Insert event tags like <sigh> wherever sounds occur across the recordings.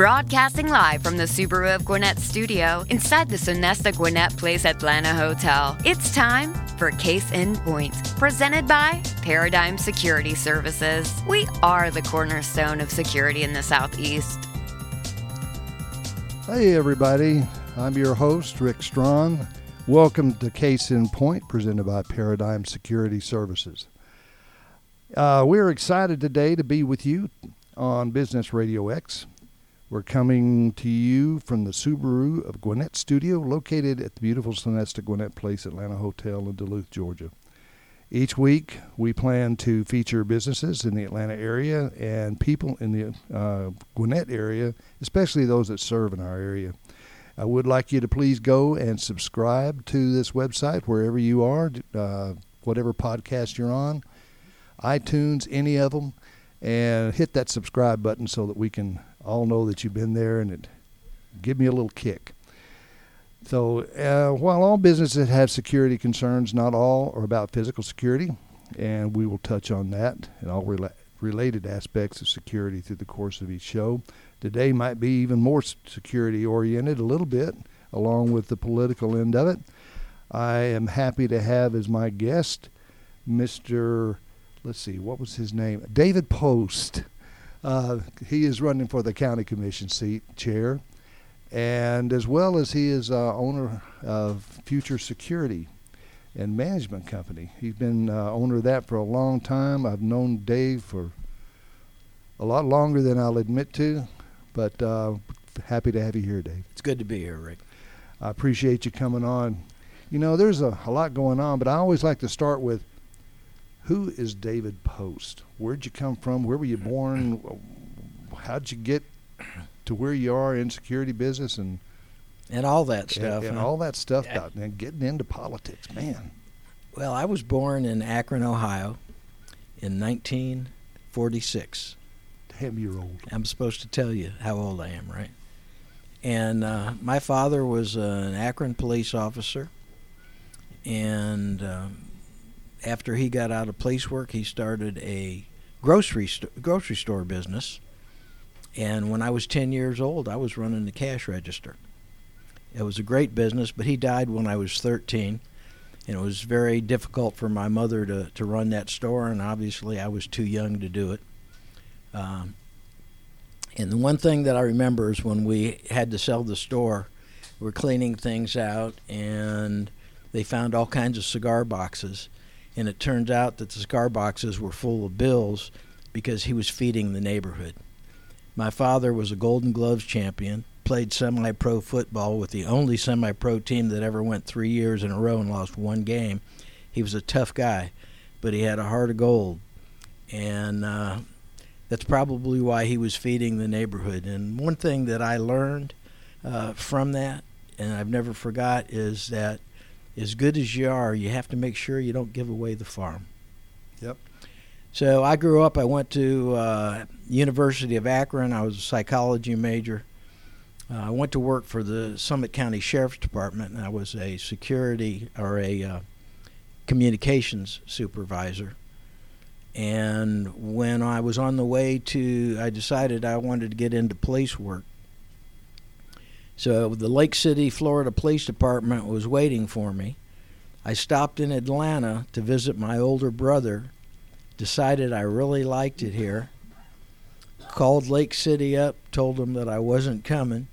Broadcasting live from the Subaru of Gwinnett studio inside the Sonesta Gwinnett Place Atlanta Hotel. It's time for Case in Point, presented by Paradigm Security Services. We are the cornerstone of security in the Southeast. Hey, everybody. I'm your host, Rick Strawn. Welcome to Case in Point, presented by Paradigm Security Services. Uh, we're excited today to be with you on Business Radio X. We're coming to you from the Subaru of Gwinnett studio, located at the beautiful Sonesta Gwinnett Place Atlanta Hotel in Duluth, Georgia. Each week, we plan to feature businesses in the Atlanta area and people in the uh, Gwinnett area, especially those that serve in our area. I would like you to please go and subscribe to this website wherever you are, uh, whatever podcast you're on, iTunes, any of them, and hit that subscribe button so that we can all know that you've been there and it give me a little kick. So uh, while all businesses have security concerns, not all are about physical security, and we will touch on that and all rela- related aspects of security through the course of each show. Today might be even more security oriented a little bit, along with the political end of it. I am happy to have as my guest Mr. Let's see, what was his name? David Post. Uh, he is running for the county commission seat chair, and as well as he is uh, owner of Future Security and Management Company. He's been uh, owner of that for a long time. I've known Dave for a lot longer than I'll admit to, but uh, happy to have you here, Dave. It's good to be here, Rick. I appreciate you coming on. You know, there's a, a lot going on, but I always like to start with who is David Post? Where'd you come from? Where were you born? How'd you get to where you are in security business and and all that stuff, and, and huh? all that stuff about and getting into politics, man. Well, I was born in Akron, Ohio, in 1946. Damn, you're old. I'm supposed to tell you how old I am, right? And uh, my father was uh, an Akron police officer, and um, after he got out of police work, he started a grocery st- grocery store business. And when I was 10 years old, I was running the cash register. It was a great business, but he died when I was 13. And it was very difficult for my mother to, to run that store, and obviously I was too young to do it. Um, and the one thing that I remember is when we had to sell the store, we're cleaning things out, and they found all kinds of cigar boxes. And it turns out that the cigar boxes were full of bills because he was feeding the neighborhood. My father was a Golden Gloves champion, played semi pro football with the only semi pro team that ever went three years in a row and lost one game. He was a tough guy, but he had a heart of gold. And uh, that's probably why he was feeding the neighborhood. And one thing that I learned uh, from that, and I've never forgot, is that as good as you are, you have to make sure you don't give away the farm. Yep. So I grew up. I went to uh, University of Akron. I was a psychology major. Uh, I went to work for the Summit County Sheriff's Department, and I was a security or a uh, communications supervisor. And when I was on the way to, I decided I wanted to get into police work. So the Lake City, Florida Police Department was waiting for me. I stopped in Atlanta to visit my older brother, decided I really liked it here, called Lake City up, told them that I wasn't coming,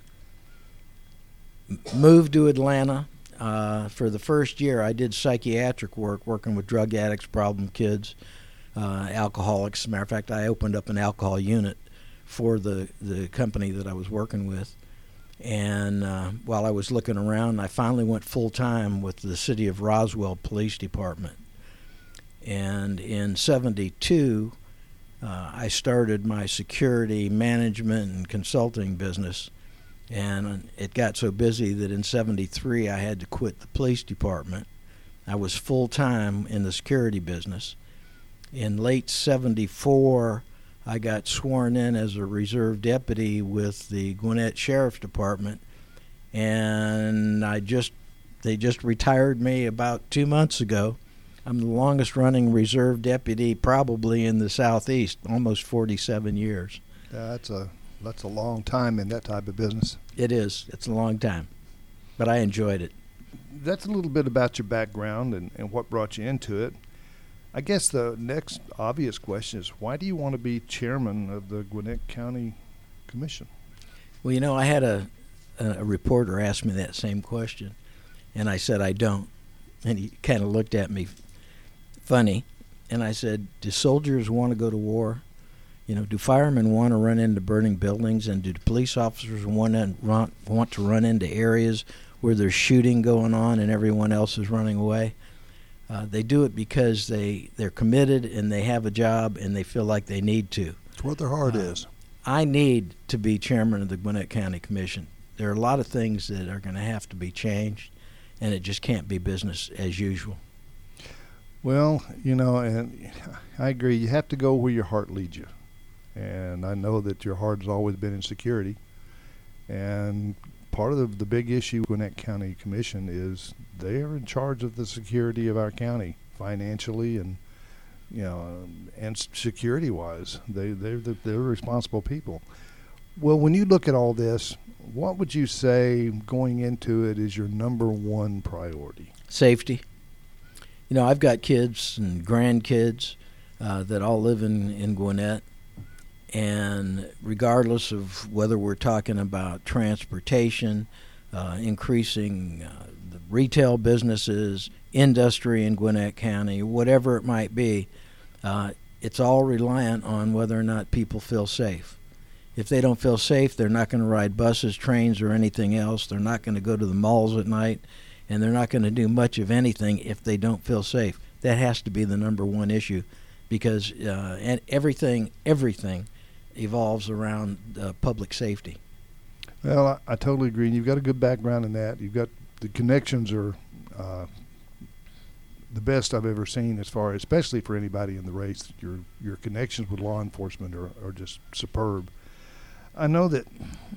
moved to Atlanta. Uh, for the first year, I did psychiatric work, working with drug addicts, problem kids, uh, alcoholics. As a matter of fact, I opened up an alcohol unit for the, the company that I was working with. And uh, while I was looking around, I finally went full time with the City of Roswell Police Department. And in '72, uh, I started my security management and consulting business. And it got so busy that in 73 I had to quit the police department. I was full time in the security business. In late 74, I got sworn in as a reserve deputy with the Gwinnett Sheriff's Department. And I just, they just retired me about two months ago I'm the longest running reserve deputy probably in the southeast, almost 47 years. Yeah, that's a that's a long time in that type of business. It is. It's a long time, but I enjoyed it. That's a little bit about your background and, and what brought you into it. I guess the next obvious question is why do you want to be chairman of the Gwinnett County Commission? Well, you know, I had a a reporter ask me that same question, and I said I don't, and he kind of looked at me funny. And I said, Do soldiers want to go to war? You know, do firemen want to run into burning buildings? And do police officers want to run, want to run into areas where there's shooting going on and everyone else is running away? Uh, they do it because they, they're committed and they have a job and they feel like they need to. It's what their heart uh, is. I need to be chairman of the Gwinnett County Commission. There are a lot of things that are going to have to be changed, and it just can't be business as usual. Well, you know, and <laughs> I agree. You have to go where your heart leads you, and I know that your heart has always been in security. And part of the, the big issue with Gwinnett County Commission is they are in charge of the security of our county financially and you know and security wise. They they're the, they're responsible people. Well, when you look at all this, what would you say going into it is your number one priority? Safety you know, I've got kids and grandkids uh, that all live in, in Gwinnett. And regardless of whether we're talking about transportation, uh, increasing uh, the retail businesses, industry in Gwinnett County, whatever it might be, uh, it's all reliant on whether or not people feel safe. If they don't feel safe, they're not going to ride buses, trains, or anything else. They're not going to go to the malls at night and they're not going to do much of anything if they don't feel safe. That has to be the number one issue, because uh, and everything everything evolves around uh, public safety. Well, I, I, totally agree. You've got a good background in that. You've got the connections are uh, the best I've ever seen, as far, especially for anybody in the race. Your your connections with law enforcement are, are just superb. I know that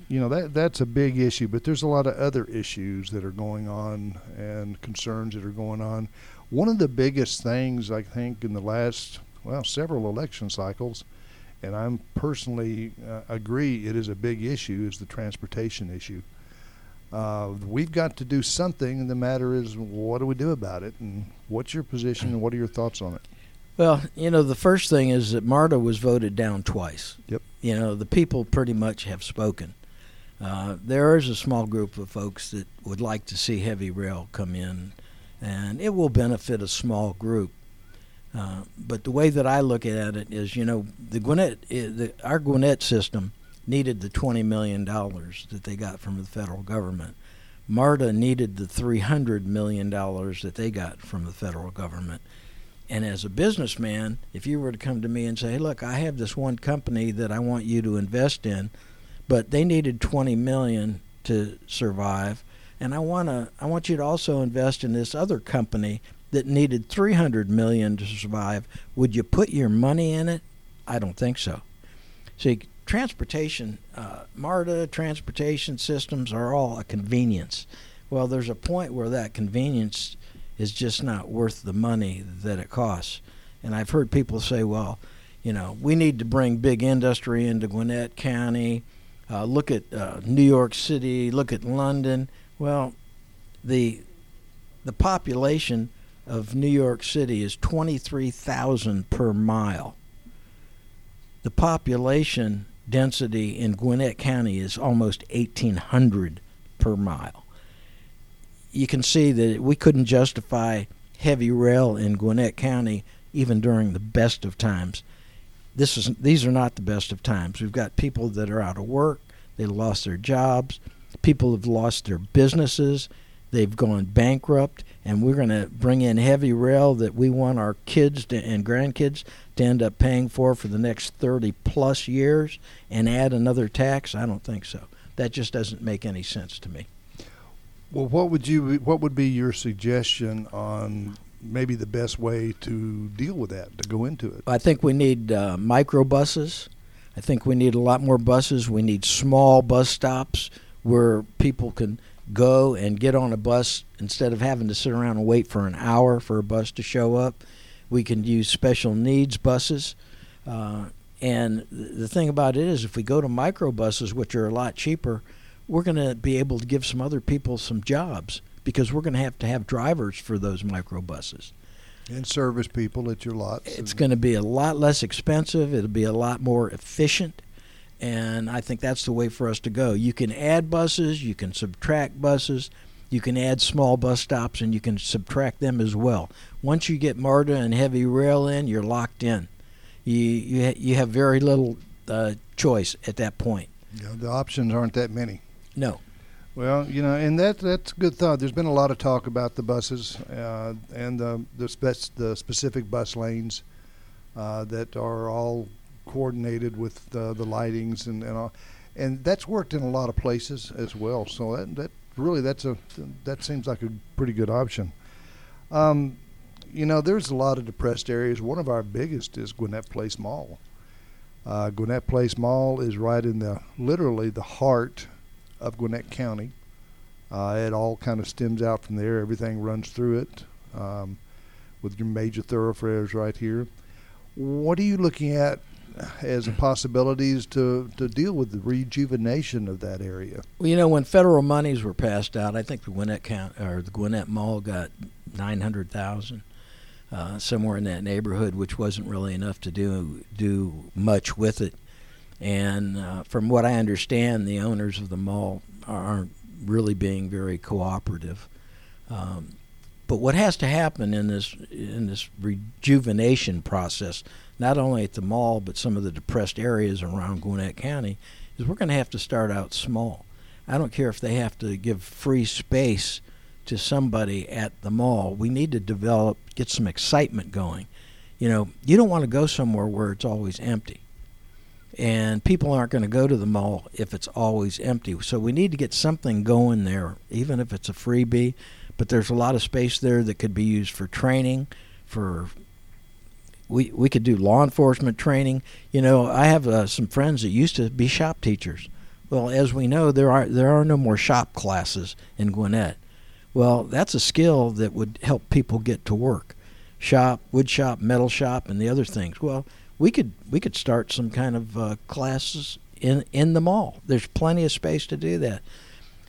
you know that that's a big issue, but there's a lot of other issues that are going on and concerns that are going on. One of the biggest things I think in the last well several election cycles, and I'm personally uh, agree it is a big issue, is the transportation issue. Uh, we've got to do something, and the matter is, what do we do about it? And what's your position, and what are your thoughts on it? Well, you know, the first thing is that MARTA was voted down twice. Yep. You know, the people pretty much have spoken. Uh, there is a small group of folks that would like to see heavy rail come in, and it will benefit a small group. Uh, but the way that I look at it is, you know, the Gwinnett, the, our Gwinnett system needed the twenty million dollars that they got from the federal government. MARTA needed the three hundred million dollars that they got from the federal government. And as a businessman, if you were to come to me and say, hey, "Look, I have this one company that I want you to invest in," but they needed 20 million to survive, and I want to I want you to also invest in this other company that needed 300 million to survive, would you put your money in it? I don't think so. See, transportation, uh, MARTA transportation systems are all a convenience. Well, there's a point where that convenience is just not worth the money that it costs. And I've heard people say, well, you know, we need to bring big industry into Gwinnett County. Uh, look at uh, New York City. Look at London. Well, the the population of New York City is 23,000 per mile. The population density in Gwinnett County is almost 1,800 per mile you can see that we couldn't justify heavy rail in Gwinnett County even during the best of times. This is these are not the best of times. We've got people that are out of work, they lost their jobs, people have lost their businesses, They've gone bankrupt, and we're going to bring in heavy rail that we want our kids to, and grandkids to end up paying for for the next 30 plus years and add another tax? I don't think so. That just doesn't make any sense to me. Well, what would you what would be your suggestion on maybe the best way to deal with that to go into it? I think we need uh, micro buses. I think we need a lot more buses. We need small bus stops where people can go and get on a bus instead of having to sit around and wait for an hour for a bus to show up. We can use special needs buses. Uh, and the thing about it is, if we go to microbuses, which are a lot cheaper, we're going to be able to give some other people some jobs because we're going to have to have drivers for those microbuses. And service people at your lots. It's going to be a lot less expensive. It'll be a lot more efficient. And I think that's the way for us to go. You can add buses, you can subtract buses, you can add small bus stops, and you can subtract them as well. Once you get MARTA and heavy rail in, you're locked in. You, you, you have very little uh, choice at that point. Yeah, the options aren't that many. No. Well, you know, and that that's a good thought. There's been a lot of talk about the buses uh, and the the, spec- the specific bus lanes uh, that are all coordinated with the, the lightings and and all, and that's worked in a lot of places as well. So that that really that's a that seems like a pretty good option. Um, you know, there's a lot of depressed areas. One of our biggest is Gwinnett Place Mall. Uh, Gwinnett Place Mall is right in the literally the heart of Gwinnett County. Uh, it all kind of stems out from there. Everything runs through it um, with your major thoroughfares right here. What are you looking at as possibilities to, to deal with the rejuvenation of that area? Well, you know, when federal monies were passed out, I think the Gwinnett count or the Gwinnett Mall got nine hundred thousand. Uh, somewhere in that neighborhood, which wasn't really enough to do do much with it. And uh, from what I understand, the owners of the mall aren't really being very cooperative. Um, but what has to happen in this in this rejuvenation process, not only at the mall but some of the depressed areas around Gwinnett County, is we're going to have to start out small. I don't care if they have to give free space to somebody at the mall. We need to develop, get some excitement going. You know, you don't want to go somewhere where it's always empty and people aren't going to go to the mall if it's always empty. So we need to get something going there, even if it's a freebie. But there's a lot of space there that could be used for training, for we we could do law enforcement training. You know, I have uh, some friends that used to be shop teachers. Well, as we know, there are there are no more shop classes in Gwinnett. Well, that's a skill that would help people get to work. Shop, wood shop, metal shop, and the other things. Well, we could we could start some kind of uh, classes in in the mall. There's plenty of space to do that.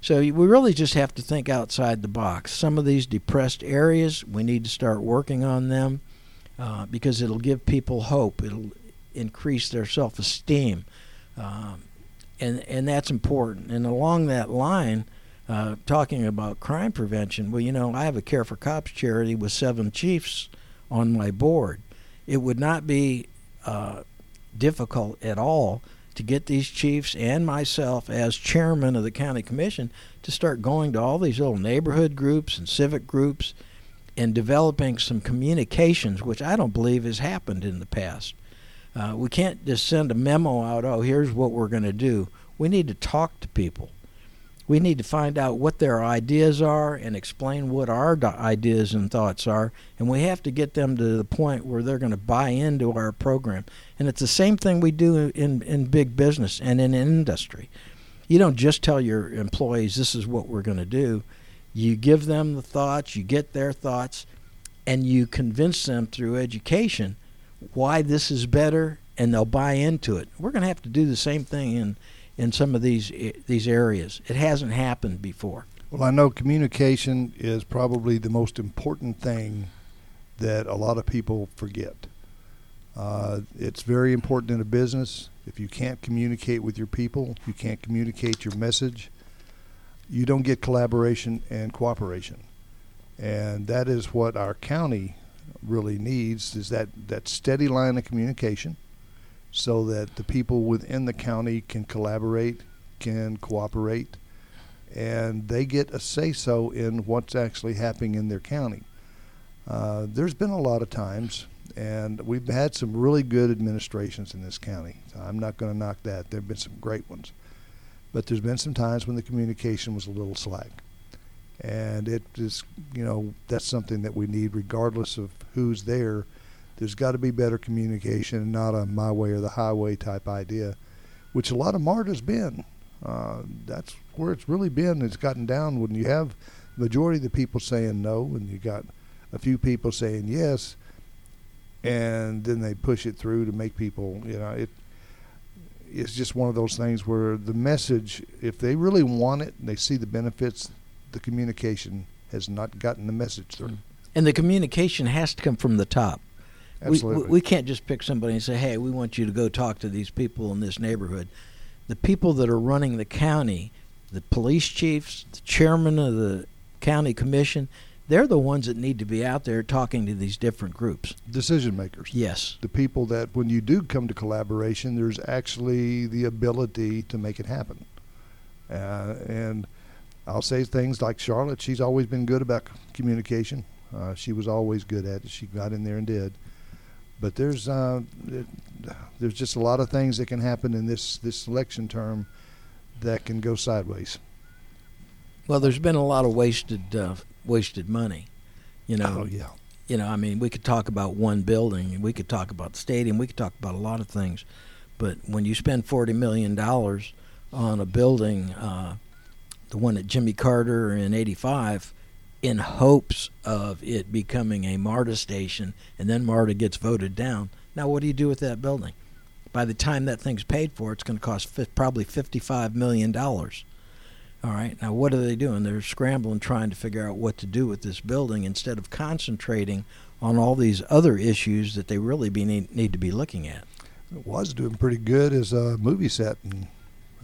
So we really just have to think outside the box. Some of these depressed areas, we need to start working on them uh, because it'll give people hope. It'll increase their self-esteem, um, and and that's important. And along that line, uh, talking about crime prevention, well, you know, I have a Care for Cops charity with seven chiefs on my board. It would not be uh, difficult at all to get these chiefs and myself as chairman of the county commission to start going to all these little neighborhood groups and civic groups and developing some communications, which I don't believe has happened in the past. Uh, we can't just send a memo out, oh, here's what we're going to do. We need to talk to people we need to find out what their ideas are and explain what our ideas and thoughts are and we have to get them to the point where they're going to buy into our program. And it's the same thing we do in, in big business and in industry. You don't just tell your employees this is what we're going to do. You give them the thoughts you get their thoughts and you convince them through education why this is better and they'll buy into it. We're going to have to do the same thing in in some of these these areas. It hasn't happened before. Well, I know communication is probably the most important thing that a lot of people forget. Uh, it's very important in a business. If you can't communicate with your people, you can't communicate your message, you don't get collaboration and cooperation. And that is what our county really needs is that, that steady line of communication so that the people within the county can collaborate, can cooperate, and they get a say so in what's actually happening in their county. Uh, there's been a lot of times, and we've had some really good administrations in this county. So I'm not going to knock that. There have been some great ones. But there's been some times when the communication was a little slack. And it is, you know, that's something that we need regardless of who's there. There's got to be better communication and not a my way or the highway type idea, which a lot of MARTA's been. Uh, that's where it's really been. It's gotten down when you have the majority of the people saying no, and you got a few people saying yes, and then they push it through to make people, you know, it. It's just one of those things where the message, if they really want it and they see the benefits, the communication has not gotten the message through. And the communication has to come from the top. Absolutely. We, we can't just pick somebody and say, hey, we want you to go talk to these people in this neighborhood. The people that are running the county, the police chiefs, the chairman of the county commission, they're the ones that need to be out there talking to these different groups. Decision makers. Yes. The people that, when you do come to collaboration, there's actually the ability to make it happen. Uh, and I'll say things like Charlotte, she's always been good about communication. Uh, she was always good at it. She got in there and did. But there's uh, there's just a lot of things that can happen in this this election term that can go sideways. Well, there's been a lot of wasted uh, wasted money. You know. Oh yeah. You know, I mean, we could talk about one building, and we could talk about the stadium, we could talk about a lot of things, but when you spend forty million dollars on a building, uh, the one at Jimmy Carter in '85, in hopes of it becoming a MARTA station, and then MARTA gets voted down. Now, what do you do with that building? By the time that thing's paid for, it's going to cost probably $55 million. All right, now what are they doing? They're scrambling trying to figure out what to do with this building instead of concentrating on all these other issues that they really be need, need to be looking at. It was doing pretty good as a movie set and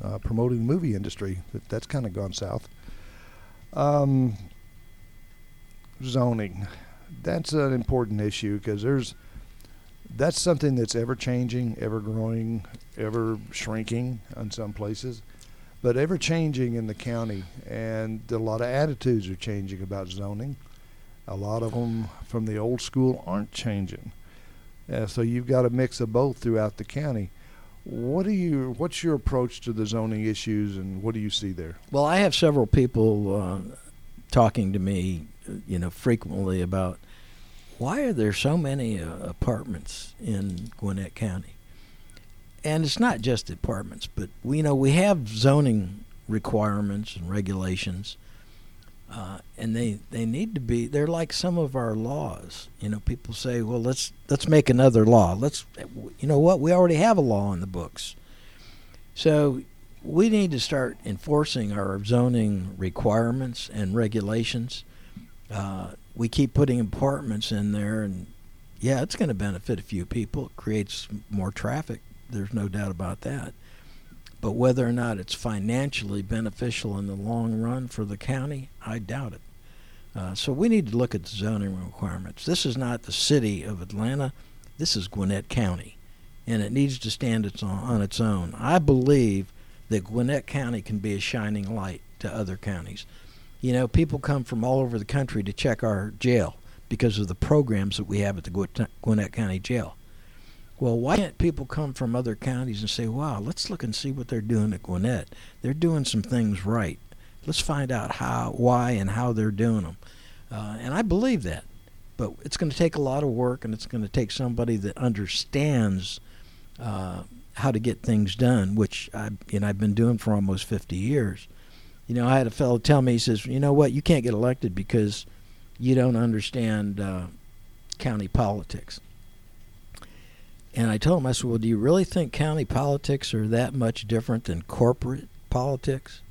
uh, promoting the movie industry, that's kind of gone south. Um, zoning, that's an important issue because there's that's something that's ever changing, ever growing, ever shrinking in some places, but ever changing in the county, and a lot of attitudes are changing about zoning. A lot of them from the old school aren't changing. Uh, so you've got a mix of both throughout the county. What do you? What's your approach to the zoning issues, and what do you see there? Well, I have several people uh, talking to me, you know, frequently about why are there so many uh, apartments in Gwinnett County? And it's not just apartments, but we know we have zoning requirements and regulations, uh, and they they need to be. They're like some of our laws. You know, people say, "Well, let's let's make another law." Let's, you know, what we already have a law in the books. So we need to start enforcing our zoning requirements and regulations. We keep putting apartments in there, and yeah, it's going to benefit a few people. It creates more traffic. There's no doubt about that. But whether or not it's financially beneficial in the long run for the county, I doubt it. Uh, so we need to look at the zoning requirements. This is not the city of Atlanta. This is Gwinnett County, and it needs to stand its on, on its own. I believe that Gwinnett County can be a shining light to other counties. You know, people come from all over the country to check our jail because of the programs that we have at the Gwinnett County Jail. Well, why can't people come from other counties and say, wow, let's look and see what they're doing at Gwinnett? They're doing some things right. Let's find out how, why, and how they're doing them. Uh, and I believe that. But it's going to take a lot of work, and it's going to take somebody that understands uh, how to get things done, which I, know, I've been doing for almost 50 years. You know, I had a fellow tell me, he says, you know what, you can't get elected because you don't understand uh, county politics. And I told him, I said, well, do you really think county politics are that much different than corporate politics?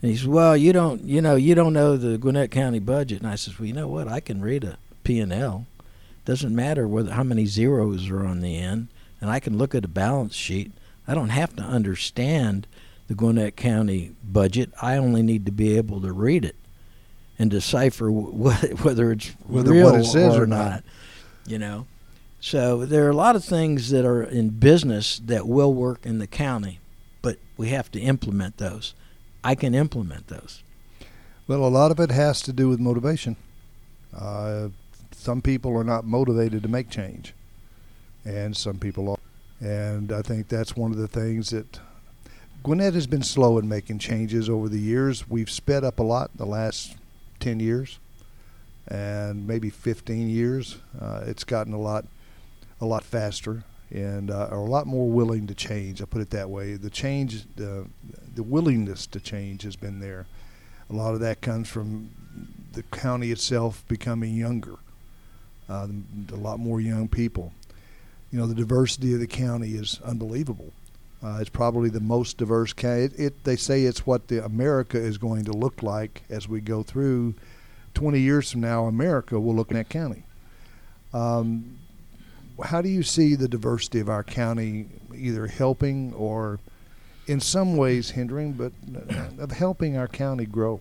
And he says, well, you don't, you know, you don't know the Gwinnett County budget. And I says, well, you know what? I can read a P&L. Doesn't matter whether how many zeros are on the end, and I can look at a balance sheet. I don't have to understand the Gwinnett County budget. I only need to be able to read it and decipher wh- <laughs> whether it's Whether real what it says or, or not. not. You know, so there are a lot of things that are in business that will work in the county, but we have to implement those. I can implement those. Well, a lot of it has to do with motivation. Uh, some people are not motivated to make change, and some people are. And I think that's one of the things that Gwinnett has been slow in making changes over the years. We've sped up a lot in the last 10 years and maybe 15 years. Uh, it's gotten a lot, a lot faster and uh, are a lot more willing to change. I put it that way. The change, the the willingness to change has been there. A lot of that comes from the county itself becoming younger. Uh, a lot more young people. You know, the diversity of the county is unbelievable. Uh, it's probably the most diverse county. It, it, they say it's what the America is going to look like as we go through. 20 years from now, America will look in that county. Um, how do you see the diversity of our county either helping or in some ways hindering, but uh, of helping our county grow?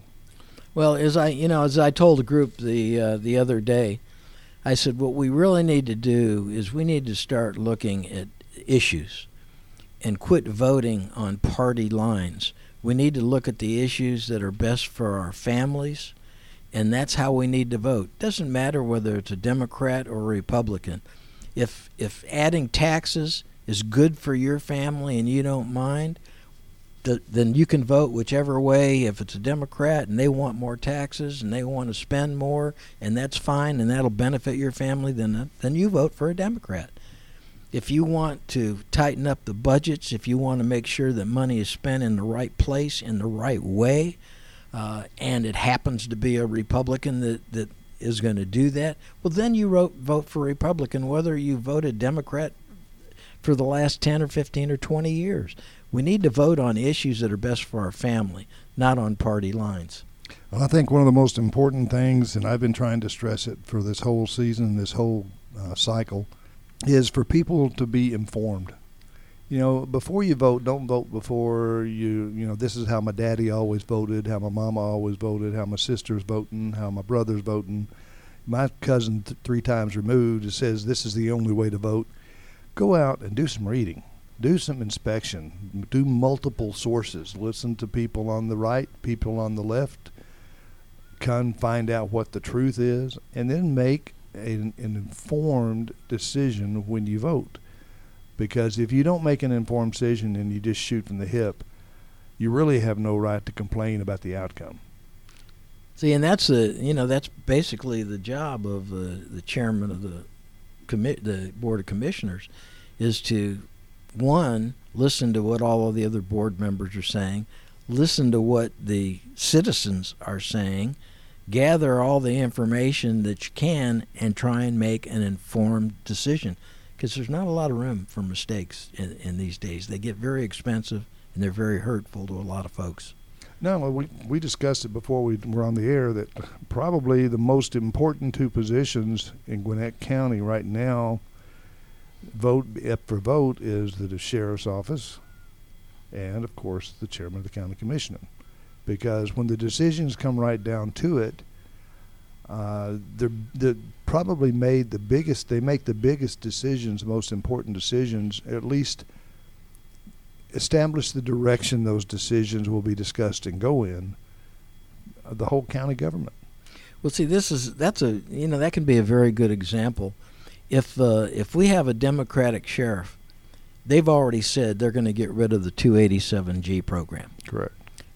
Well, as I, you know, as I told the group the uh, the other day, I said what we really need to do is we need to start looking at issues and quit voting on party lines. We need to look at the issues that are best for our families, and that's how we need to vote. Doesn't matter whether it's a Democrat or a Republican if if adding taxes is good for your family and you don't mind, the, then you can vote whichever way. If it's a Democrat and they want more taxes and they want to spend more, and that's fine and that'll benefit your family, then then you vote for a Democrat. If you want to tighten up the budgets, if you want to make sure that money is spent in the right place in the right way, uh, and it happens to be a Republican that, that is going to do that, well, then you wrote, vote for Republican, whether you voted Democrat for the last 10 or 15 or 20 years. We need to vote on issues that are best for our family, not on party lines. Well, I think one of the most important things, and I've been trying to stress it for this whole season, this whole uh, cycle, is for people to be informed. You know, before you vote, don't vote before you, you know, this is how my daddy always voted, how my mama always voted, how my sister's voting, how my brother's voting. My cousin, th- three times removed, says this is the only way to vote. Go out and do some reading, do some inspection, do multiple sources, listen to people on the right, people on the left, come find out what the truth is, and then make an, an informed decision when you vote because if you don't make an informed decision and you just shoot from the hip, you really have no right to complain about the outcome. See, and that's a you know that's basically the job of the the chairman of the commit the board of commissioners is to one listen to what all of the other board members are saying, listen to what the citizens are saying, gather all the information that you can, and try and make an informed decision because there's not a lot of room for mistakes in, in these days. They get very expensive and they're very hurtful to a lot of folks. No, we we discussed it before we were on the air that probably the most important two positions in Gwinnett County right now, vote up for vote, is the sheriff's office, and of course the chairman of the county commissioner, because when the decisions come right down to it, uh, they're, they're probably made the biggest. They make the biggest decisions, most important decisions. At least establish the direction those decisions will be discussed and go in. Uh, the whole county government. Well, see, this is that's a you know that can be a very good example. If uh, if we have a Democratic sheriff, they've already said they're going to get rid of the 287G program. Correct.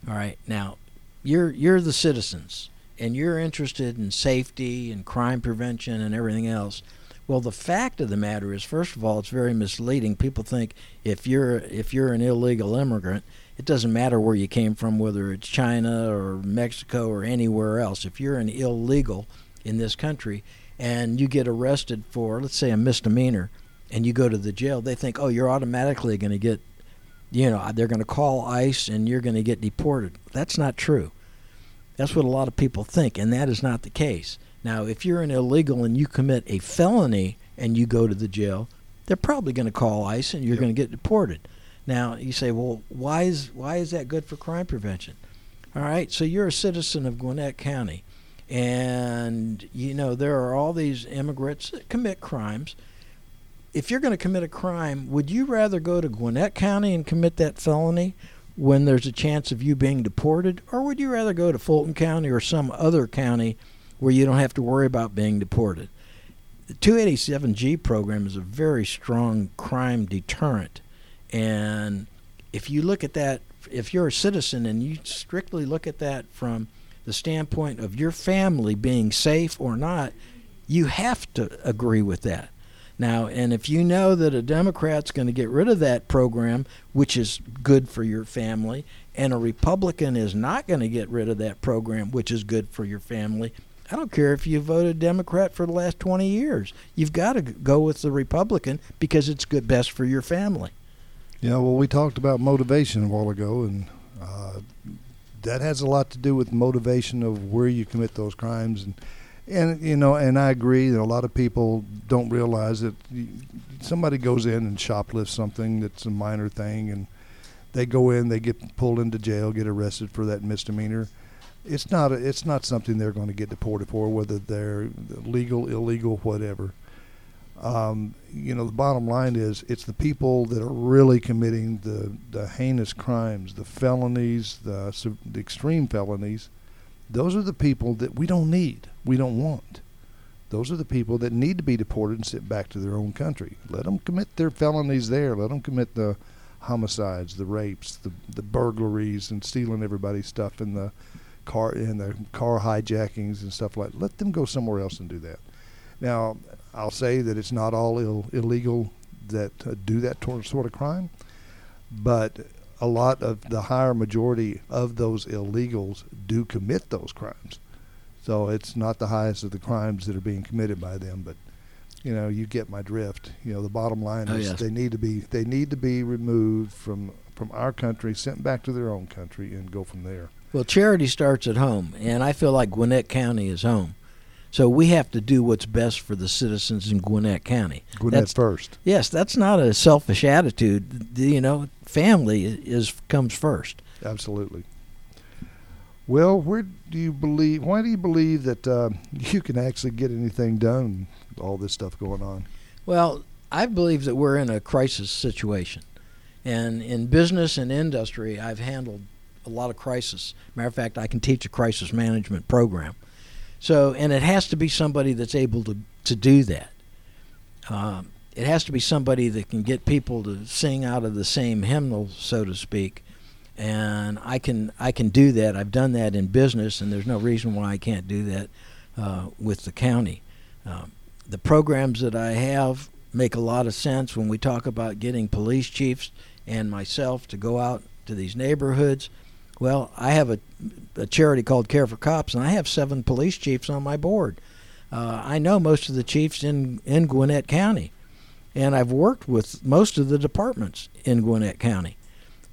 All right. Now, you're you're the citizens and you're interested in safety and crime prevention and everything else, well, the fact of the matter is, first of all, it's very misleading. People think if you're if you're an illegal immigrant, it doesn't matter where you came from, whether it's China or Mexico or anywhere else. If you're an illegal in this country and you get arrested for, let's say, a misdemeanor, and you go to the jail, they think, oh, you're automatically going to get, you know, they're going to call ICE and you're going to get deported. That's not true. That's what a lot of people think, and that is not the case. Now, if you're an illegal and you commit a felony and you go to the jail, they're probably going to call ICE and you're yep. going to get deported. Now, you say, well, why is why is that good for crime prevention? All right, so you're a citizen of Gwinnett County, and you know there are all these immigrants that commit crimes. If you're going to commit a crime, would you rather go to Gwinnett County and commit that felony, when there's a chance of you being deported, or would you rather go to Fulton County or some other county where you don't have to worry about being deported? The 287G program is a very strong crime deterrent. And if you look at that, if you're a citizen and you strictly look at that from the standpoint of your family being safe or not, you have to agree with that. Now, and if you know that a Democrat's going to get rid of that program, which is good for your family, and a Republican is not going to get rid of that program, which is good for your family, I don't care if you voted Democrat for the last 20 years. You've got to go with the Republican because it's good best for your family. Yeah, well, we talked about motivation a while ago, and uh, that has a lot to do with motivation of where you commit those crimes and and you know, and I agree that a lot of people don't realize that somebody goes in and shoplifts something that's a minor thing, and they go in, they get pulled into jail, get arrested for that misdemeanor. It's not a, it's not something they're going to get deported for, whether they're legal, illegal, whatever. Um, you know, the bottom line is it's the people that are really committing the, the heinous crimes, the felonies, the, the extreme felonies. Those are the people that we don't need we don't want. Those are the people that need to be deported and sent back to their own country. Let them commit their felonies there. Let them commit the homicides, the rapes, the the burglaries, and stealing everybody's stuff in the car in the car hijackings and stuff like. Let them go somewhere else and do that. Now, I'll say that it's not all Ill, illegal that uh, do that sort of crime, but a lot of the higher majority of those illegals do commit those crimes. So it's not the highest of the crimes that are being committed by them, but you know, you get my drift. You know, the bottom line oh, is yes. they need to be they need to be removed from from our country, sent back to their own country, and go from there. Well, charity starts at home, and I feel like Gwinnett County is home. So we have to do what's best for the citizens in Gwinnett County. Gwinnett that's, first. Yes, that's not a selfish attitude. You know, family is comes first. Absolutely. Well, where do you believe? Why do you believe that uh, <laughs> you can actually get anything done? With All this stuff going on. Well, I believe that we're in a crisis situation, and in business and industry, I've handled a lot of crisis. Matter of fact, I can teach a crisis management program. So, and it has to be somebody that's able to to do that. Um, it has to be somebody that can get people to sing out of the same hymnal, so to speak, and I can I can do that. I've done that in business, and there's no reason why I can't do that uh, with the county. Um, the programs that I have make a lot of sense when we talk about getting police chiefs and myself to go out to these neighborhoods. Well, I have a, a charity called Care for Cops, and I have seven police chiefs on my board. Uh, I know most of the chiefs in, in Gwinnett County, and I've worked with most of the departments in Gwinnett County.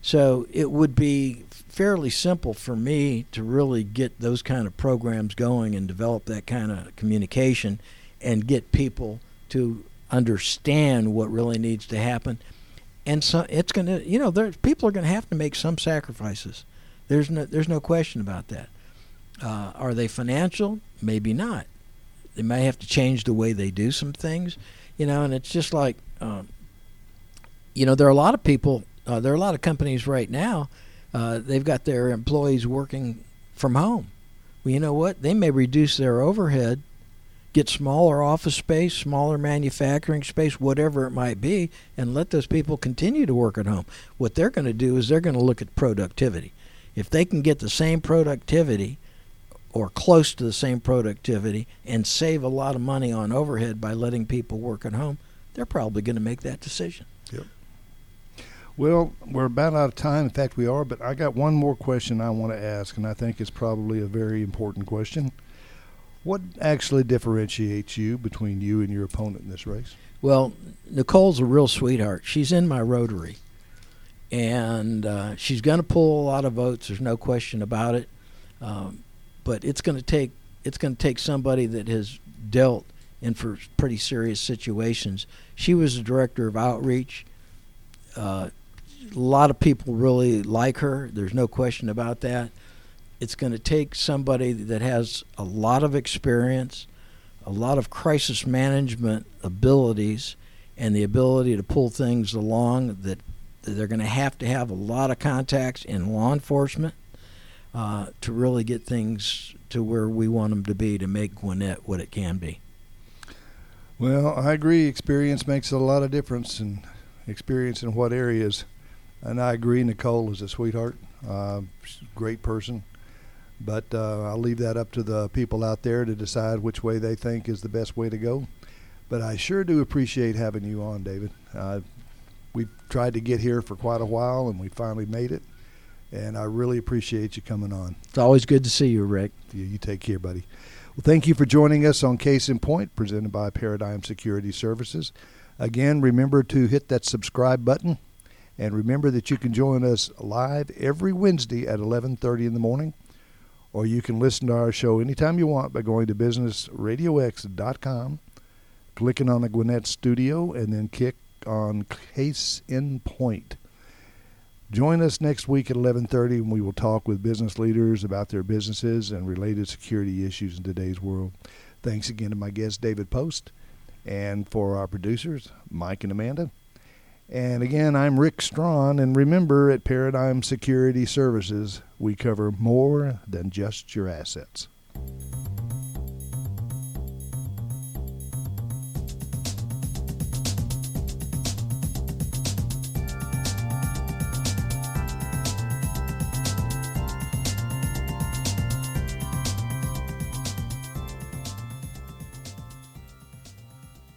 So it would be fairly simple for me to really get those kind of programs going and develop that kind of communication and get people to understand what really needs to happen. And so it's going to, you know, there, people are going to have to make some sacrifices. There's no, there's no question about that. Uh, are they financial? Maybe not. They may have to change the way they do some things, you know. And it's just like, um, you know, there are a lot of people uh, there are a lot of companies right now. Uh, they've got their employees working from home. Well, you know what? They may reduce their overhead, get smaller office space, smaller manufacturing space, whatever it might be, and let those people continue to work at home. What they're going to do is they're going to look at productivity. If they can get the same productivity or close to the same productivity and save a lot of money on overhead by letting people work at home, they're probably going to make that decision. Yep. Well, we're about out of time. In fact, we are, but I got one more question I want to ask, and I think it's probably a very important question. What actually differentiates you between you and your opponent in this race? Well, Nicole's a real sweetheart. She's in my rotary, and uh, she's going to pull a lot of votes. There's no question about it. Um, but it's going to take it's going to take somebody that has dealt in for pretty serious situations. She was the director of outreach. Uh, a lot of people really like her. There's no question about that. It's going to take somebody that has a lot of experience, a lot of crisis management abilities, and the ability to pull things along that they're going to have to have a lot of contacts in law enforcement uh, to really get things to where we want them to be to make Gwinnett what it can be. Well, I agree. Experience makes a lot of difference, and experience in what areas. And I agree. Nicole is a sweetheart, uh, great person. But uh, I'll leave that up to the people out there to decide which way they think is the best way to go. But I sure do appreciate having you on, David. Uh, we've tried to get here for quite a while, and we finally made it. And I really appreciate you coming on. It's always good to see you, Rick. You, you take care, buddy. Well, thank you for joining us on Case in Point, presented by Paradigm Security Services. Again, remember to hit that subscribe button, and remember that you can join us live every Wednesday at 11:30 in the morning, or you can listen to our show anytime you want by going to businessradiox.com, clicking on the Gwinnett Studio, and then click on Case in Point. Join us next week at 11:30 and we will talk with business leaders about their businesses and related security issues in today's world. Thanks again to my guest David Post and for our producers Mike and Amanda. And again, I'm Rick Strawn and remember at Paradigm Security Services, we cover more than just your assets.